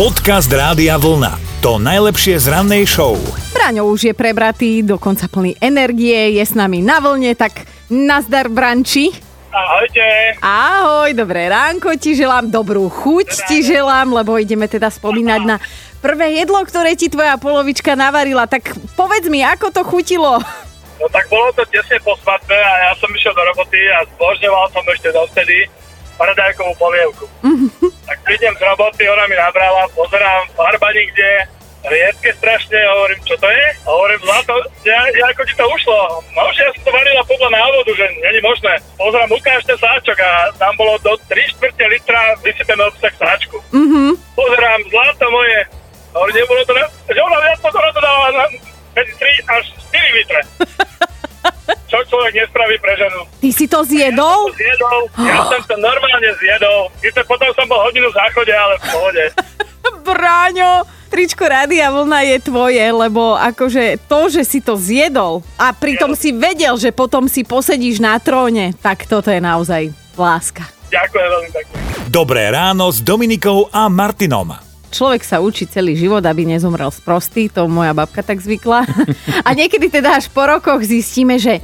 Podcast Rádia Vlna. To najlepšie z rannej show. Braňo už je prebratý, dokonca plný energie, je s nami na vlne, tak nazdar Branči. Ahojte. Ahoj, dobré ránko ti želám, dobrú chuť ti želám, lebo ideme teda spomínať na prvé jedlo, ktoré ti tvoja polovička navarila. Tak povedz mi, ako to chutilo? No tak bolo to tesne po svadbe a ja som išiel do roboty a zbožňoval som ešte dovtedy paradajkovú polievku. tak prídem z roboty, ona mi nabrala, pozerám, farba nikde, riedke strašne, hovorím, čo to je? Hovorím, zlato, ja, ja, ako ti to ušlo? No, že ja som to varila podľa návodu, že není možné. Pozerám, ukážte sáčok a tam bolo do 3 čtvrte litra vysypený obsah sáčku. Mhm. Pozerám, zlato moje, hovorím, nebolo to, na, že ona viac pozor to dávala na, medzi 3 až 4 litre. Čo človek nespraví pre ženu? Ty si to zjedol? Zjedol, ja som to normálne zjedol. Sice potom som bol hodinu v záchode, ale v pohode. Bráňo, tričko Rádia Vlna je tvoje, lebo akože to, že si to zjedol a pritom si vedel, že potom si posedíš na tróne, tak toto je naozaj láska. Ďakujem veľmi pekne. Dobré ráno s Dominikou a Martinom. Človek sa učí celý život, aby nezomrel z prostý, to moja babka tak zvykla. A niekedy teda až po rokoch zistíme, že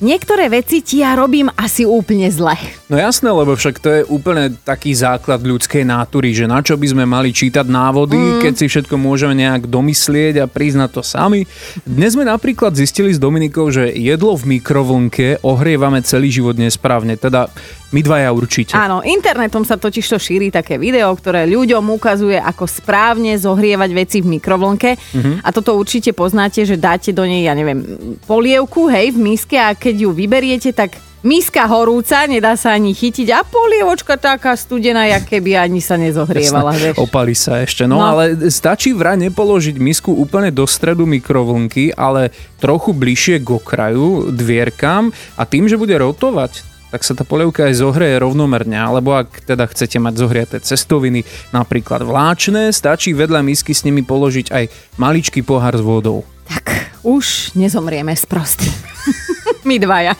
niektoré veci ti ja robím asi úplne zle. No jasné, lebo však to je úplne taký základ ľudskej nátury, že na čo by sme mali čítať návody, mm. keď si všetko môžeme nejak domyslieť a priznať to sami. Dnes sme napríklad zistili s Dominikou, že jedlo v mikrovlnke ohrievame celý život nesprávne, teda my dvaja určite. Áno, internetom sa totiž to šíri také video, ktoré ľuďom ukazuje, ako správne zohrievať veci v mikrovlnke. A toto určite poznáte, že dáte do nej, ja neviem, polievku, hej, v miske a keď ju vyberiete, tak miska horúca, nedá sa ani chytiť a polievočka taká studená, jak keby ani sa nezohrievala. Vieš. Opali sa ešte. No. no ale stačí vraj nepoložiť misku úplne do stredu mikrovlnky, ale trochu bližšie k okraju, dvierkam a tým, že bude rotovať, tak sa tá polievka aj zohreje rovnomerne. Alebo ak teda chcete mať zohriaté cestoviny, napríklad vláčne, stačí vedľa misky s nimi položiť aj maličký pohár s vodou. Tak už nezomrieme z prostý. My dvaja.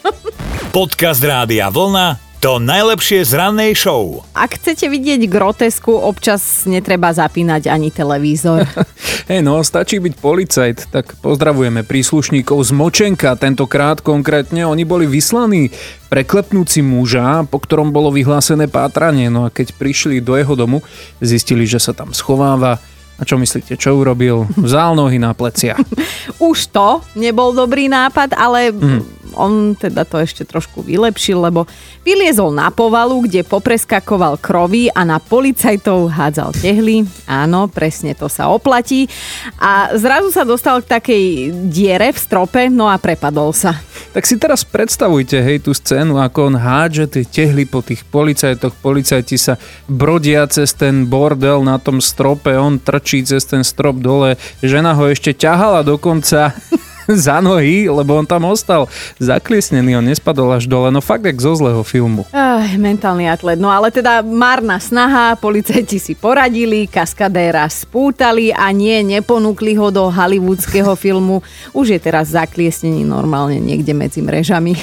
Podcast Rádia Vlna. To najlepšie z rannej show. Ak chcete vidieť grotesku, občas netreba zapínať ani televízor. Hej no, stačí byť policajt, tak pozdravujeme príslušníkov z Močenka, tentokrát konkrétne oni boli vyslaní preklepnúť si muža, po ktorom bolo vyhlásené pátranie, no a keď prišli do jeho domu, zistili, že sa tam schováva. A čo myslíte, čo urobil? Vzal nohy na plecia. Už to nebol dobrý nápad, ale on teda to ešte trošku vylepšil, lebo vyliezol na povalu, kde popreskakoval krovy a na policajtov hádzal tehly. Áno, presne to sa oplatí. A zrazu sa dostal k takej diere v strope, no a prepadol sa. Tak si teraz predstavujte, hej, tú scénu, ako on hádže tie tehly po tých policajtoch, policajti sa brodia cez ten bordel na tom strope, on trčí cez ten strop dole, žena ho ešte ťahala dokonca za nohy, lebo on tam ostal zakliesnený, on nespadol až dole, no fakt jak zo zlého filmu. Ach, mentálny atlet. No ale teda márna snaha, policajti si poradili, kaskadéra spútali a nie, neponúkli ho do hollywoodského filmu. Už je teraz zakliesnený normálne niekde medzi mrežami.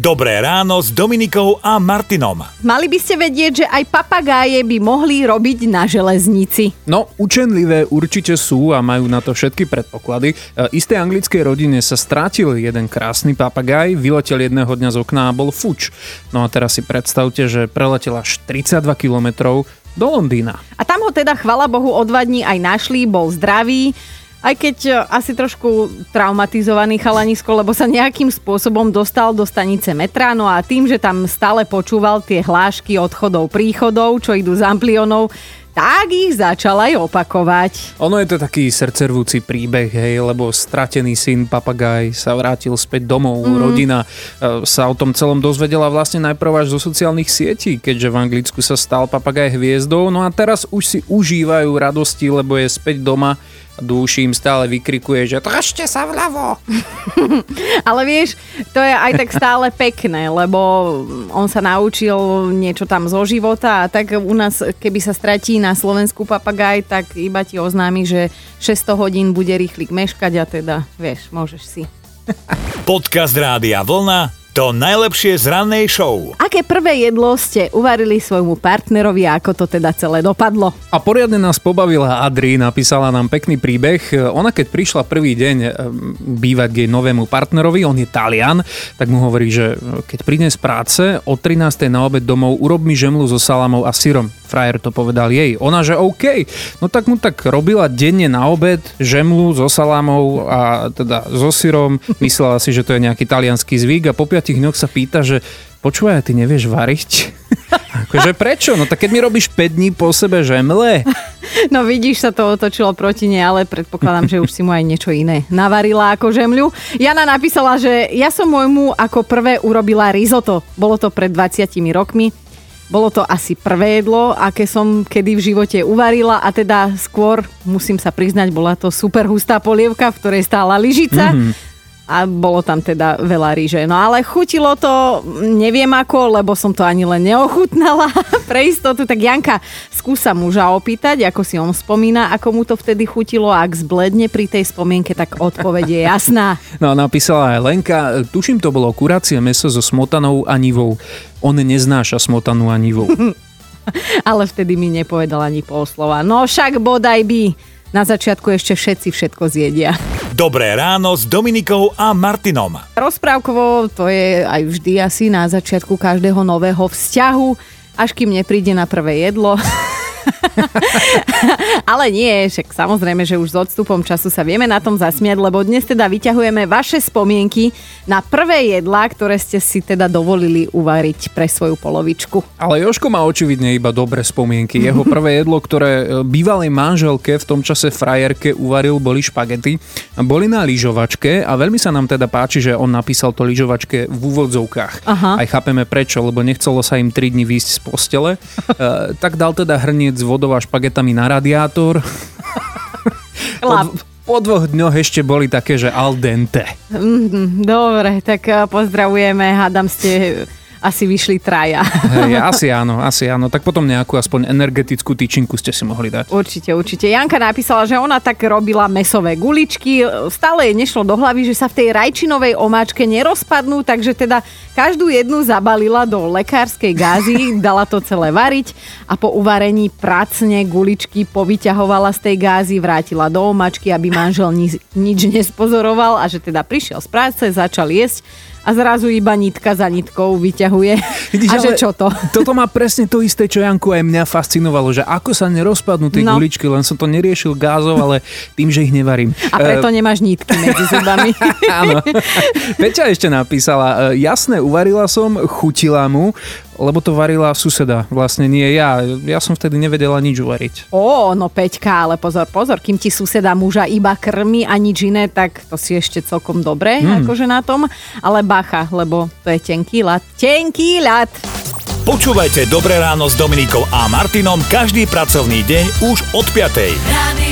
Dobré ráno s Dominikou a Martinom. Mali by ste vedieť, že aj papagáje by mohli robiť na železnici. No, učenlivé určite sú a majú na to všetky predpoklady. E, Istej anglickej rodine sa strátil jeden krásny papagaj, vyletel jedného dňa z okna a bol fuč. No a teraz si predstavte, že preletel až 32 kilometrov do Londýna. A tam ho teda, chvala Bohu, o dva dní aj našli, bol zdravý, aj keď e, asi trošku traumatizovaný chalanisko, lebo sa nejakým spôsobom dostal do stanice metra, no a tým, že tam stále počúval tie hlášky odchodov, príchodov, čo idú z amplionov, tak ich začal aj opakovať. Ono je to taký srdcervúci príbeh, hej, lebo stratený syn papagaj sa vrátil späť domov. Mm. Rodina e, sa o tom celom dozvedela vlastne najprv až zo sociálnych sietí, keďže v Anglicku sa stal papagaj hviezdou. No a teraz už si užívajú radosti, lebo je späť doma duši im stále vykrikuje, že držte sa vľavo. Ale vieš, to je aj tak stále pekné, lebo on sa naučil niečo tam zo života a tak u nás, keby sa stratí na Slovensku papagaj, tak iba ti oznámi, že 600 hodín bude rýchlik meškať a teda, vieš, môžeš si. Podcast Rádia Vlna. To najlepšie z rannej show. Aké prvé jedlo ste uvarili svojmu partnerovi a ako to teda celé dopadlo? A poriadne nás pobavila Adri, napísala nám pekný príbeh. Ona keď prišla prvý deň bývať k jej novému partnerovi, on je Talian, tak mu hovorí, že keď príde z práce o 13. na obed domov, urob mi žemlu so salamou a syrom. Frajer to povedal jej. Ona, že OK. No tak mu tak robila denne na obed žemlu so salamou a teda so syrom. Myslela si, že to je nejaký talianský zvyk a po piatich dňoch sa pýta, že počúvaj, ty nevieš variť? akože prečo? No tak keď mi robíš 5 dní po sebe žemle. No vidíš, sa to otočilo proti nej, ale predpokladám, že už si mu aj niečo iné navarila ako žemľu. Jana napísala, že ja som môjmu ako prvé urobila risotto. Bolo to pred 20 rokmi. Bolo to asi prvé jedlo, aké som kedy v živote uvarila a teda skôr, musím sa priznať, bola to super hustá polievka, v ktorej stála lyžica. Mm-hmm a bolo tam teda veľa ríže. No ale chutilo to, neviem ako, lebo som to ani len neochutnala pre istotu. Tak Janka, skúsa muža opýtať, ako si on spomína, ako mu to vtedy chutilo a ak zbledne pri tej spomienke, tak odpoveď je jasná. No napísala aj Lenka, tuším to bolo kuracie meso so smotanou a nivou. On neznáša smotanu a nivou. ale vtedy mi nepovedal ani pol slova. No však bodaj by. Na začiatku ešte všetci všetko zjedia. Dobré ráno s Dominikou a Martinom. Rozprávkovo to je aj vždy asi na začiatku každého nového vzťahu, až kým nepríde na prvé jedlo. Ale nie, však samozrejme, že už s odstupom času sa vieme na tom zasmiať, lebo dnes teda vyťahujeme vaše spomienky na prvé jedlá, ktoré ste si teda dovolili uvariť pre svoju polovičku. Ale Joško má očividne iba dobré spomienky. Jeho prvé jedlo, ktoré e, bývalej manželke v tom čase frajerke uvaril, boli špagety. Boli na lyžovačke a veľmi sa nám teda páči, že on napísal to lyžovačke v úvodzovkách. Aha. Aj chápeme prečo, lebo nechcelo sa im 3 dní výjsť z postele. e, tak dal teda hrniec s vodou a špagetami na radiátor. Po, po dvoch dňoch ešte boli také, že al dente. Mm, dobre, tak eh, pozdravujeme, hádam ste asi vyšli traja. Hej, asi áno, asi áno. Tak potom nejakú aspoň energetickú tyčinku ste si mohli dať. Určite, určite. Janka napísala, že ona tak robila mesové guličky. Stále jej nešlo do hlavy, že sa v tej rajčinovej omáčke nerozpadnú, takže teda každú jednu zabalila do lekárskej gázy, dala to celé variť a po uvarení pracne guličky povyťahovala z tej gázy, vrátila do omáčky, aby manžel nič, nič nespozoroval a že teda prišiel z práce, začal jesť a zrazu iba nitka za nitkou vyťahuje. Vidíš, a že čo to? Toto má presne to isté, čo Janku aj mňa fascinovalo, že ako sa nerozpadnú tie no. guličky, len som to neriešil gázov, ale tým, že ich nevarím. A preto uh, nemáš nitky medzi zubami. Áno. Peťa ešte napísala, e, jasné, uvarila som, chutila mu, lebo to varila suseda, vlastne nie ja. Ja som vtedy nevedela nič uvariť. Ó, no Peťka, ale pozor, pozor, kým ti suseda muža iba krmi a nič iné, tak to si ešte celkom dobre, mm. akože na tom. Ale bacha, lebo to je tenký lat. Tenký lat! Počúvajte Dobré ráno s Dominikou a Martinom každý pracovný deň už od 5. Radio.